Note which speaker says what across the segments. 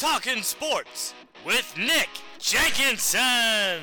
Speaker 1: Talking Sports with Nick Jenkinson.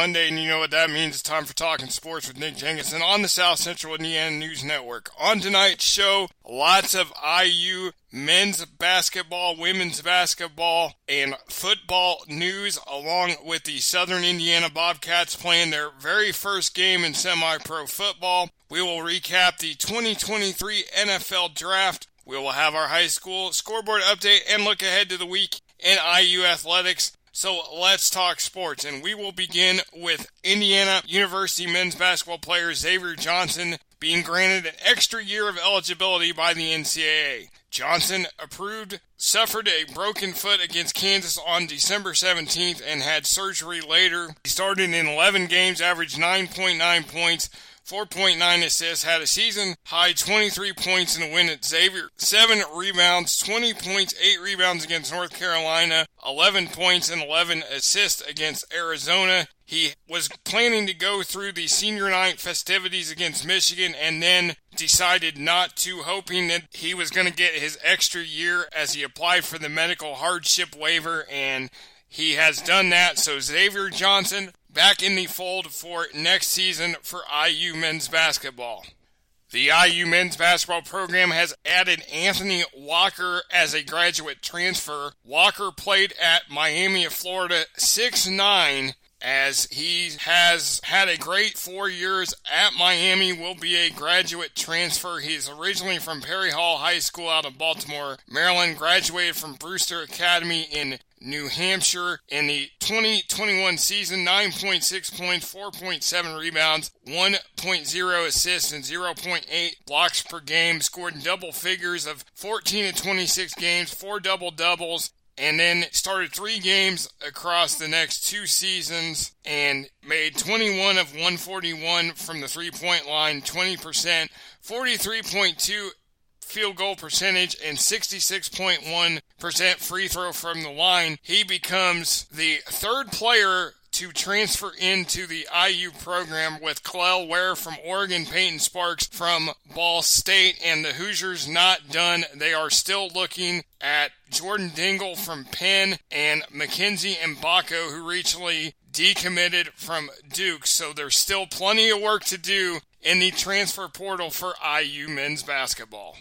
Speaker 2: Monday, and you know what that means. It's time for Talking Sports with Nick Jenkinson on the South Central Indiana News Network. On tonight's show, lots of IU men's basketball, women's basketball, and football news, along with the Southern Indiana Bobcats playing their very first game in semi pro football. We will recap the 2023 NFL Draft. We will have our high school scoreboard update and look ahead to the week in IU athletics. So let's talk sports, and we will begin with Indiana University men's basketball player Xavier Johnson being granted an extra year of eligibility by the NCAA. Johnson approved suffered a broken foot against Kansas on December 17th and had surgery later. He started in 11 games, averaged 9.9 points, 4.9 assists, had a season high 23 points in the win at Xavier, 7 rebounds, 20 points, 8 rebounds against North Carolina, 11 points and 11 assists against Arizona. He was planning to go through the senior night festivities against Michigan and then decided not to, hoping that he was going to get his extra year as he applied for the medical hardship waiver and he has done that. So Xavier Johnson back in the fold for next season for IU men's basketball. The IU men's basketball program has added Anthony Walker as a graduate transfer. Walker played at Miami of Florida 6 9 as he has had a great four years at Miami, will be a graduate transfer. He's originally from Perry Hall High School out of Baltimore, Maryland, graduated from Brewster Academy in New Hampshire in the 2021 season 9.6 points, 4.7 rebounds, 1.0 assists, and 0.8 blocks per game. Scored in double figures of 14 and 26 games, four double doubles, and then started three games across the next two seasons and made 21 of 141 from the three point line, 20%, 43.2 field goal percentage, and 66.1% free throw from the line. He becomes the third player to transfer into the IU program with Kel'el Ware from Oregon, Payton Sparks from Ball State, and the Hoosiers not done. They are still looking at Jordan Dingle from Penn and Mackenzie Mgbako, who recently decommitted from Duke. So there's still plenty of work to do in the transfer portal for IU men's basketball.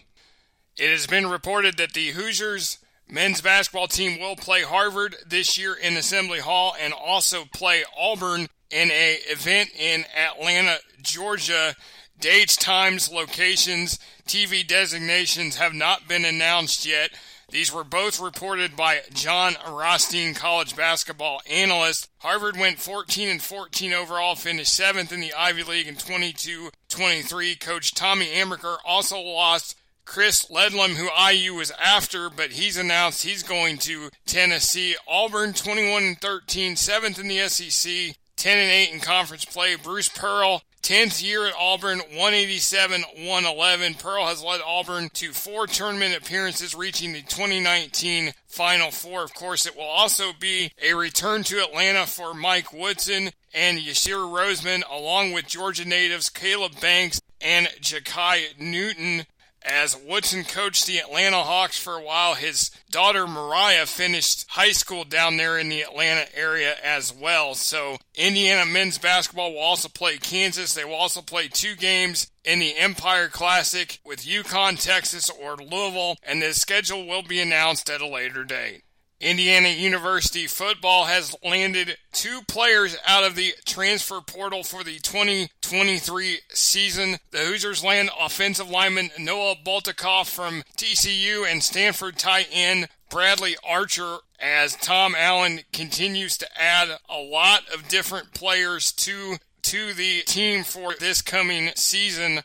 Speaker 2: It has been reported that the Hoosiers men's basketball team will play Harvard this year in Assembly Hall and also play Auburn in a event in Atlanta, Georgia. Dates, times, locations, TV designations have not been announced yet. These were both reported by Jon Rothstein, college basketball analyst. Harvard went 14 and 14 overall, finished seventh in the Ivy League in 22-23. Coach Tommy Amaker also lost Chris Ledlum, who IU was after, but he's announced he's going to Tennessee. Auburn 21 and 13, seventh in the SEC, 10 and 8 in conference play. Bruce Pearl 10th year at Auburn, 187 111. Pearl has led Auburn to four tournament appearances, reaching the 2019 Final Four. Of course, it will also be a return to Atlanta for Mike Woodson and Yasir Rosemond, along with Georgia natives Caleb Banks and Jakai Newton as Woodson coached the Atlanta Hawks for a while. His daughter Mariah finished high school down there in the Atlanta area as well. So Indiana men's basketball will also play Kansas. They will also play two games in the Empire Classic with UConn, Texas, or Louisville, and the schedule will be announced at a later date. Indiana University football has landed two players out of the transfer portal for the 2023 season. The Hoosiers land offensive lineman Noah Bolticoff from TCU and Stanford tight end Bradley Archer as Tom Allen continues to add a lot of different players to to the team for this coming season.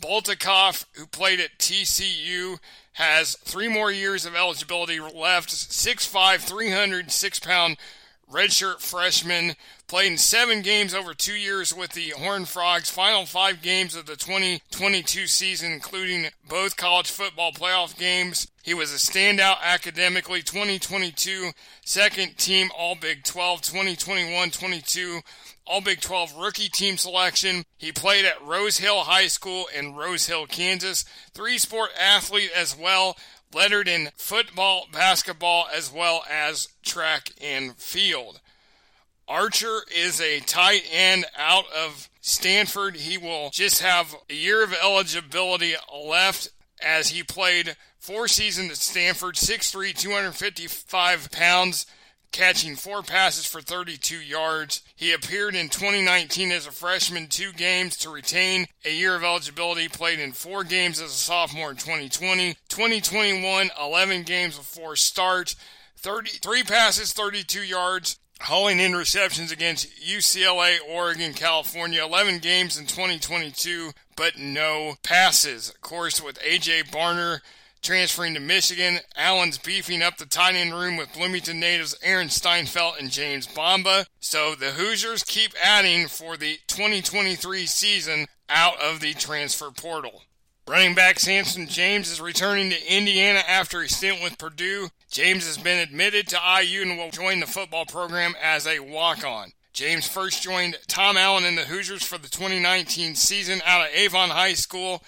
Speaker 2: Bolticoff, who played at TCU, has three more years of eligibility left. 6'5, 306 pound redshirt freshman, played in seven games over two years with the Horned Frogs, final five games of the 2022 season, including both college football playoff games. He was a standout academically, 2022 second team All Big 12, 2021 22 All Big 12 rookie team selection. He played at Rose Hill High School in Rose Hill, Kansas. Three sport athlete as well, lettered in football, basketball, as well as track and field. Archer is a tight end out of Stanford. He will just have a year of eligibility left as he played four seasons at Stanford, 6'3, 255 pounds, catching four passes for 32 yards. He appeared in 2019 as a freshman, two games to retain a year of eligibility, played in four games as a sophomore in 2020. 2021, 11 games with four starts, 33 passes, 32 yards, hauling in receptions against UCLA, Oregon, California, 11 games in 2022, but no passes. Of course, with AJ Barner transferring to Michigan, Allen's beefing up the tight end room with Bloomington natives Aaron Steinfeld and James Bomba. So the Hoosiers keep adding for the 2023 season out of the transfer portal. Running back Samson James is returning to Indiana after a stint with Purdue. James has been admitted to IU and will join the football program as a walk on. James first joined Tom Allen and the Hoosiers for the 2019 season out of Avon High School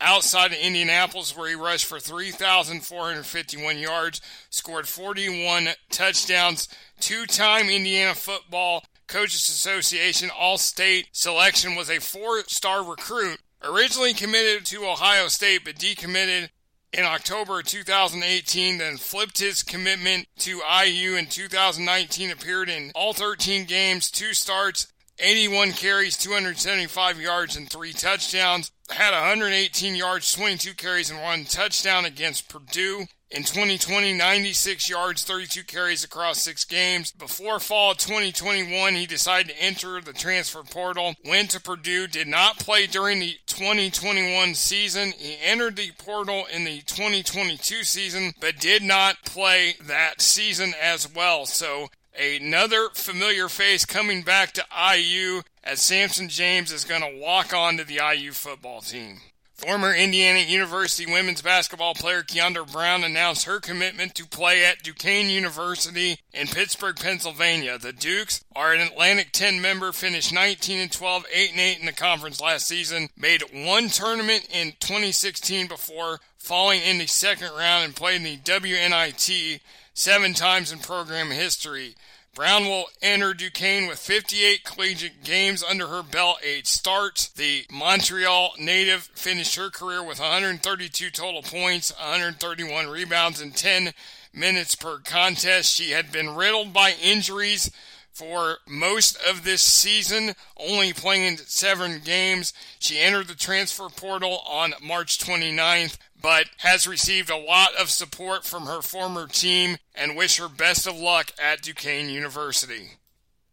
Speaker 2: outside of Indianapolis, where he rushed for 3,451 yards, scored 41 touchdowns, two time Indiana football Coaches Association All State selection, was a four star recruit Originally committed to Ohio State, but decommitted in October 2018, then flipped his commitment to IU in 2019, appeared in all 13 games, two starts, 81 carries, 275 yards, and three touchdowns. Had 118 yards, 22 carries, and one touchdown against Purdue. In 2020, 96 yards, 32 carries across six games. Before fall of 2021, he decided to enter the transfer portal, went to Purdue, did not play during the 2021 season. He entered the portal in the 2022 season, but did not play that season as well. So another familiar face coming back to IU as Samson James is going to walk on to the IU football team. Former Indiana University women's basketball player Kiandra Browne announced her commitment to play at Duquesne University in Pittsburgh, Pennsylvania. The Dukes are an Atlantic 10 member, finished 19 and 12, 8 and 8 in the conference last season, made one tournament in 2016 before falling in the second round and played in the WNIT seven times in program history. Browne will enter Duquesne with 58 collegiate games under her belt, eight starts. The Montreal native finished her career with 132 total points, 131 rebounds, and 10 minutes per contest. She had been riddled by injuries for most of this season, only playing seven games. She entered the transfer portal on March 29th but has received a lot of support from her former team and wish her best of luck at Duquesne University.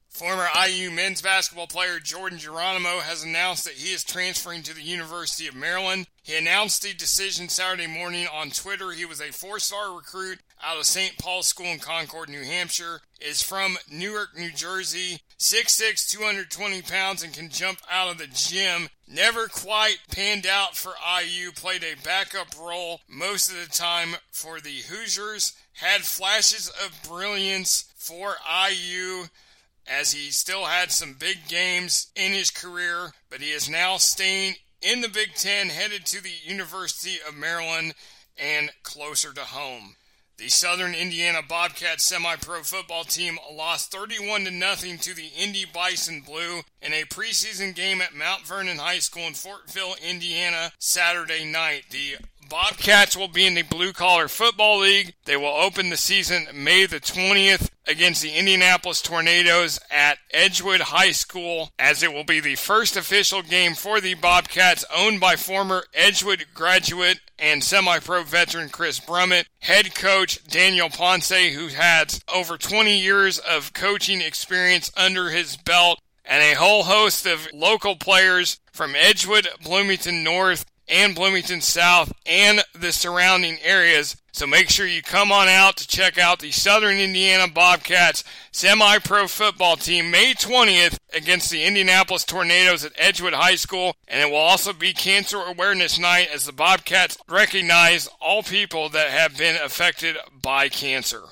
Speaker 2: Former IU men's basketball player Jordan Geronimo has announced that he is transferring to the University of Maryland. He announced the decision Saturday morning on Twitter. He was a four star recruit out of St. Paul's School in Concord, New Hampshire, is from Newark, New Jersey, 6'6, 220 pounds, and can jump out of the gym. Never quite panned out for IU, played a backup role most of the time for the Hoosiers, had flashes of brilliance for IU as he still had some big games in his career, but he is now staying in the Big Ten, headed to the University of Maryland and closer to home. The Southern Indiana Bobcats semi-pro football team lost 31 to nothing to the Indy Bison Blue in a preseason game at Mount Vernon High School in Fortville, Indiana, Saturday night. The Bobcats will be in the Blue Collar Football League. They will open the season May the 20th against the Indianapolis Tornadoes at Edgewood High School, as it will be the first official game for the Bobcats, owned by former Edgewood graduate and semi pro veteran Chris Brummett, head coach Daniel Ponce, who has over 20 years of coaching experience under his belt, and a whole host of local players from Edgewood, Bloomington North, and Bloomington South and the surrounding areas. So make sure you come on out to check out the Southern Indiana Bobcats semi pro football team May 20th against the Indianapolis Tornadoes at Edgewood High School. And it will also be Cancer Awareness Night as the Bobcats recognize all people that have been affected by cancer.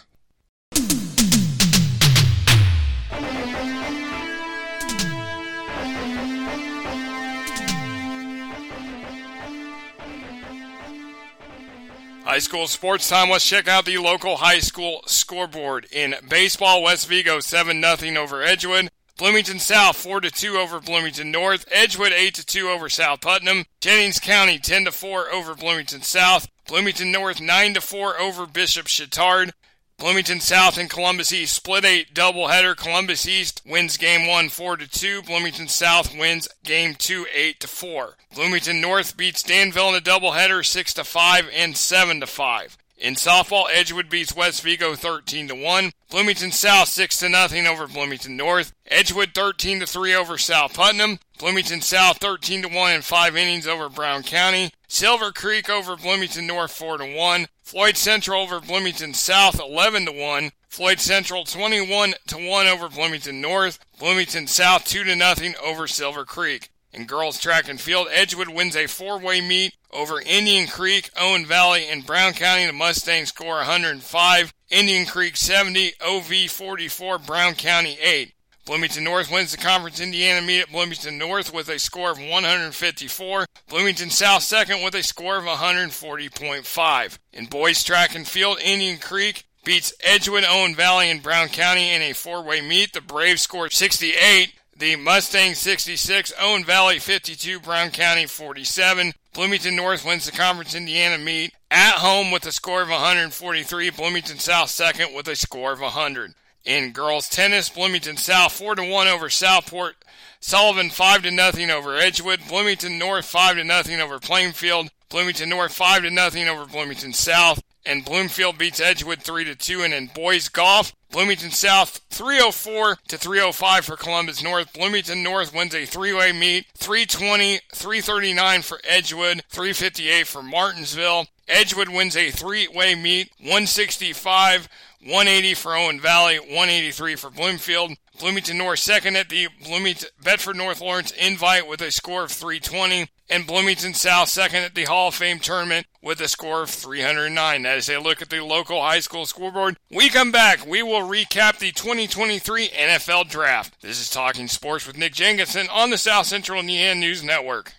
Speaker 2: High school sports time. Let's check out the local high school scoreboard. In baseball, West Vigo 7 0 over Edgewood. Bloomington South 4 2 over Bloomington North. Edgewood 8 2 over South Putnam. Jennings County 10 4 over Bloomington South. Bloomington North 9 4 over Bishop Chatard. Bloomington South and Columbus East split a doubleheader. Columbus East wins game one 4 to 2. Bloomington South wins game two 8 to 4. Bloomington North beats Danville in a doubleheader 6 to 5 and 7 to 5. In softball, Edgewood beats West Vigo 13 to 1. Bloomington South 6 to nothing over Bloomington North. Edgewood 13 to 3 over South Putnam. Bloomington South 13 to 1 in 5 innings over Brown County. Silver Creek over Bloomington North 4 to 1. Floyd Central over Bloomington South 11 to 1. Floyd Central 21 to 1 over Bloomington North. Bloomington South 2 to nothing over Silver Creek. In girls track and field, Edgewood wins a four-way meet over Indian Creek, Owen Valley, and Brown County. The Mustangs score 105. Indian Creek 70, OV 44, Brown County 8. Bloomington North wins the Conference Indiana meet at Bloomington North with a score of 154. Bloomington South second with a score of 140.5. In boys track and field, Indian Creek beats Edgewood, Owen Valley, and Brown County in a four-way meet. The Braves scored 68. The Mustangs 66, Owen Valley 52, Brown County 47. Bloomington North wins the Conference Indiana meet at home with a score of 143. Bloomington South second with a score of 100. In girls tennis, Bloomington South 4 to 1 over Southport. Sullivan 5 to nothing over Edgewood. Bloomington North 5 to nothing over Plainfield. Bloomington North 5 to nothing over Bloomington South. And Bloomfield beats Edgewood 3 to 2. And in boys golf, Bloomington South 304 to 305 for Columbus North. Bloomington North wins a three-way meet. 320, 339 for Edgewood, 358 for Martinsville. Edgewood wins a three-way meet. 165 180 for Owen Valley, 183 for Bloomfield. Bloomington North second at the Bloomington Bedford North Lawrence Invite with a score of 320, and Bloomington South second at the Hall of Fame tournament with a score of 309. That is a look at the local high school scoreboard. We come back, we will recap the 2023 NFL Draft. This is Talking Sports with Nick Jenkinson on the South Central Indiana News Network.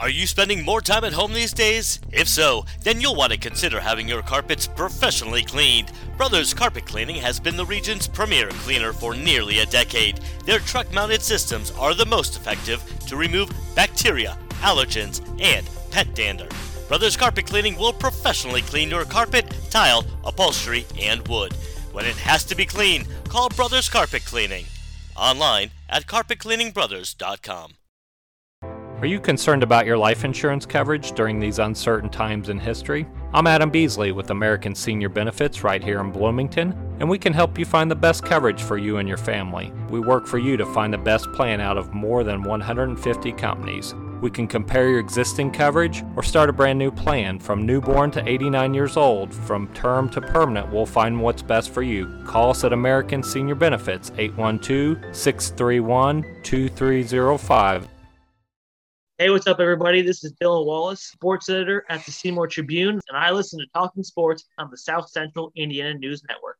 Speaker 1: Are you spending more time at home these days? If so, then you'll want to consider having your carpets professionally cleaned. Brothers Carpet Cleaning has been the region's premier cleaner for nearly a decade. Their truck mounted systems are the most effective to remove bacteria, allergens, and pet dander. Brothers Carpet Cleaning will professionally clean your carpet, tile, upholstery, and wood. When it has to be clean, call Brothers Carpet Cleaning. Online at carpetcleaningbrothers.com.
Speaker 3: Are you concerned about your life insurance coverage during these uncertain times in history? I'm Adam Beasley with American Senior Benefits right here in Bloomington, and we can help you find the best coverage for you and your family. We work for you to find the best plan out of more than 150 companies. We can compare your existing coverage or start a brand new plan. From newborn to 89 years old, from term to permanent, we'll find what's best for you. Call us at American Senior Benefits 812 631 2305.
Speaker 4: Hey, what's up, everybody? This is Dylan Wallace, sports editor at the Seymour Tribune, and I listen to Talking Sports on the South Central Indiana News Network.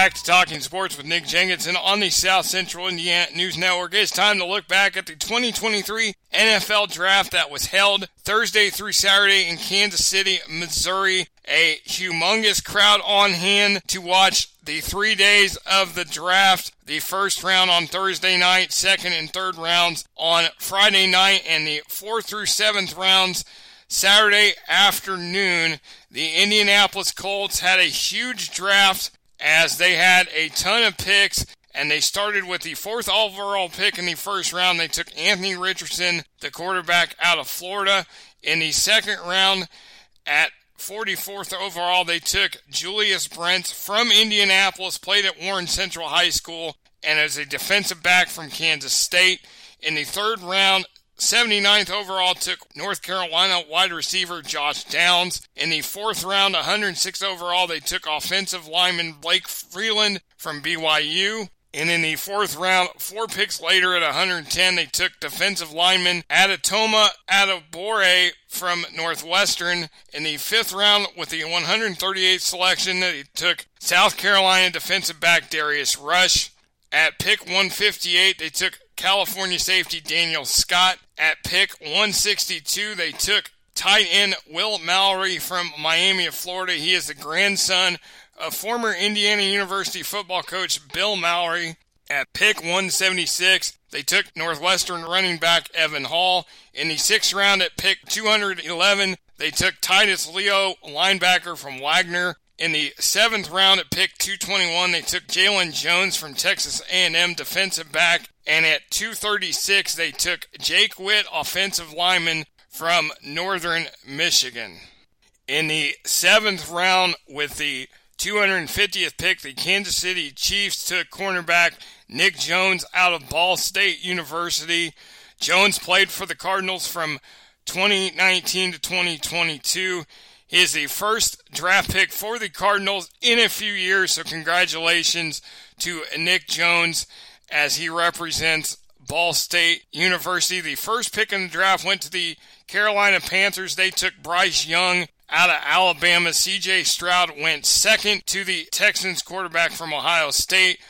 Speaker 2: Back to Talking Sports with Nick Jenkinson on the South Central Indiana News Network. It's time to look back at the 2023 NFL Draft that was held Thursday through Saturday in Kansas City, Missouri. A humongous crowd on hand to watch the three days of the draft. The first round on Thursday night, second and third rounds on Friday night, and the fourth through seventh rounds Saturday afternoon. The Indianapolis Colts had a huge draft as they had a ton of picks and they started with the fourth overall pick in the first round. They took Anthony Richardson, the quarterback out of Florida. In the second round, at 44th overall, they took Julius Brent from Indianapolis, played at Warren Central High School, and as a defensive back from Kansas State. In the third round, 79th overall took North Carolina wide receiver Josh Downs. In the fourth round, 106 overall, they took offensive lineman Blake Freeland from BYU. And in the fourth round, four picks later at 110, they took defensive lineman Adetomiwa Adebawore from Northwestern. In the fifth round, with the 138th selection, they took South Carolina defensive back Darius Rush. At pick 158, they took California safety Daniel Scott. At pick 162, they took tight end Will Mallory from Miami of Florida. He is the grandson of former Indiana University football coach Bill Mallory. At pick 176, they took Northwestern running back Evan Hall. In the sixth round at pick 211, they took Titus Leo, linebacker from Wagner. In the seventh round at pick 221, they took Jaylon Jones from Texas A&M, defensive back, and at 236 they took Jake Witt, offensive lineman from Northern Michigan. In the seventh round, with the 250th pick, the Kansas City Chiefs took cornerback Nick Jones out of Ball State University. Jones played for the Cardinals from 2019 to 2022. He is the first draft pick for the Cardinals in a few years, so congratulations to Nick Jones as he represents Ball State University. The first pick in the draft went to the Carolina Panthers. They took Bryce Young out of Alabama. CJ Stroud went second to the Texans quarterback from Ohio State.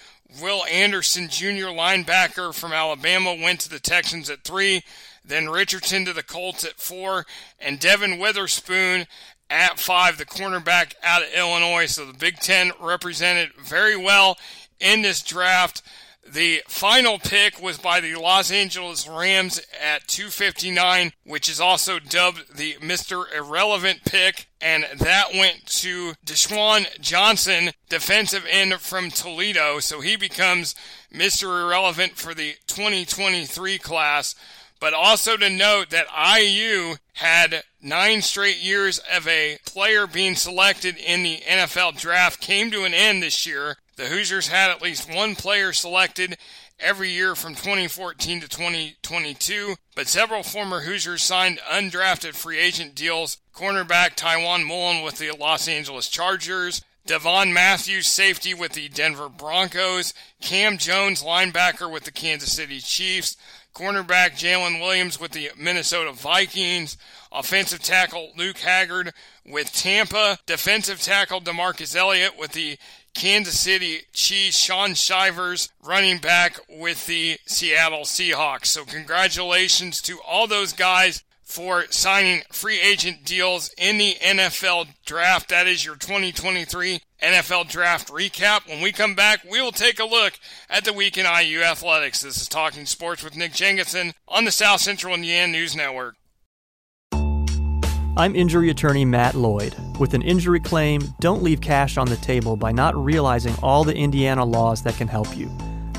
Speaker 2: Will Anderson, junior linebacker from Alabama, went to the Texans at three. Then Richardson to the Colts at four. And Devon Witherspoon at five, the cornerback out of Illinois. So the Big Ten represented very well in this draft. The final pick was by the Los Angeles Rams at 259, which is also dubbed the Mr. Irrelevant pick. And that went to Desjuan Johnson, defensive end from Toledo. So he becomes Mr. Irrelevant for the 2023 class. But also to note that IU had nine straight years of a player being selected in the NFL draft came to an end this year. The Hoosiers had at least one player selected every year from 2014 to 2022, but several former Hoosiers signed undrafted free agent deals. Cornerback Tiawan Mullen with the Los Angeles Chargers, Devon Matthews, safety with the Denver Broncos, Cam Jones, linebacker with the Kansas City Chiefs, cornerback Jalen Williams with the Minnesota Vikings, offensive tackle Luke Haggard with Tampa, defensive tackle Demarcus Elliott with the Kansas City Chiefs, Shaun Shivers, running back with the Seattle Seahawks. So, congratulations to all those guys for signing free agent deals in the NFL draft. That is your 2023 NFL draft recap. When we come back, we will take a look at the week in IU athletics. This is Talking Sports with Nick Jenkinson on the South Central Indiana News Network.
Speaker 5: I'm injury attorney Matt Lloyd. With an injury claim, don't leave cash on the table by not realizing all the Indiana laws that can help you.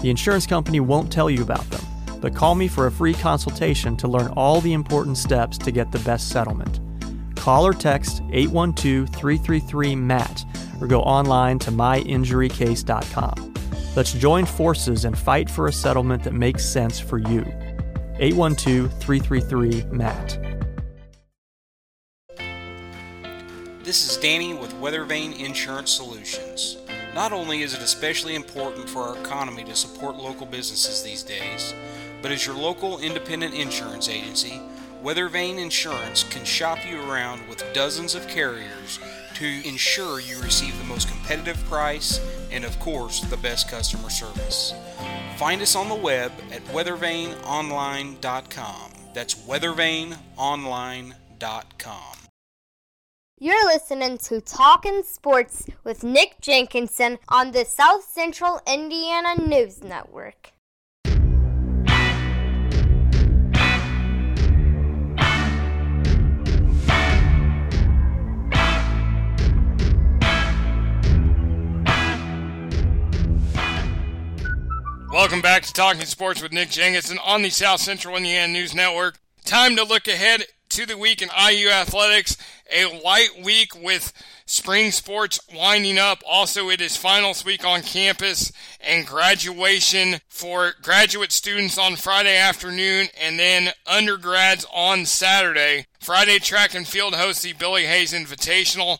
Speaker 5: The insurance company won't tell you about them but call me for a free consultation to learn all the important steps to get the best settlement. Call or text 812 333 MATT or go online to myinjurycase.com. Let's join forces and fight for a settlement that makes sense for you. 812 333 MATT.
Speaker 6: This is Danny with Weathervane Insurance Solutions. Not only is it especially important for our economy to support local businesses these days, but as your local independent insurance agency, Weathervane Insurance can shop you around with dozens of carriers to ensure you receive the most competitive price and, of course, the best customer service. Find us on the web at weathervaneonline.com. That's weathervaneonline.com.
Speaker 7: You're listening to Talking Sports with Nick Jenkinson on the South Central Indiana News Network.
Speaker 2: Back to Talking Sports with Nick Jenkinson on the South Central Indiana News Network. Time to look ahead to the week in IU athletics. A light week with spring sports winding up. Also, it is finals week on campus and graduation for graduate students on Friday afternoon and then undergrads on Saturday. Friday track and field hosts the Billy Hayes Invitational.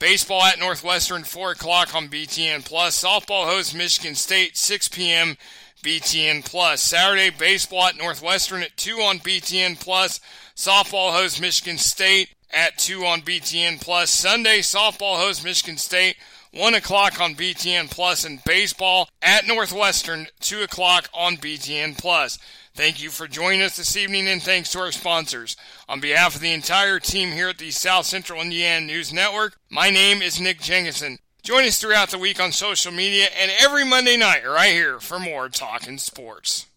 Speaker 2: Baseball at Northwestern, 4 o'clock on BTN Plus. Softball hosts Michigan State, 6 p.m. BTN Plus. Saturday, baseball at Northwestern at 2 on BTN Plus. Softball hosts Michigan State at 2 on BTN Plus. Sunday, softball hosts Michigan State, 1 o'clock on BTN Plus. And baseball at Northwestern, 2 o'clock on BTN Plus. Thank you for joining us this evening and thanks to our sponsors. On behalf of the entire team here at the South Central Indiana News Network, my name is Nick Jenkinson. Join us throughout the week on social media and every Monday night right here for more Talking Sports.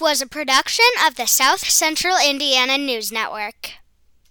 Speaker 8: Was a production of the South Central Indiana News Network.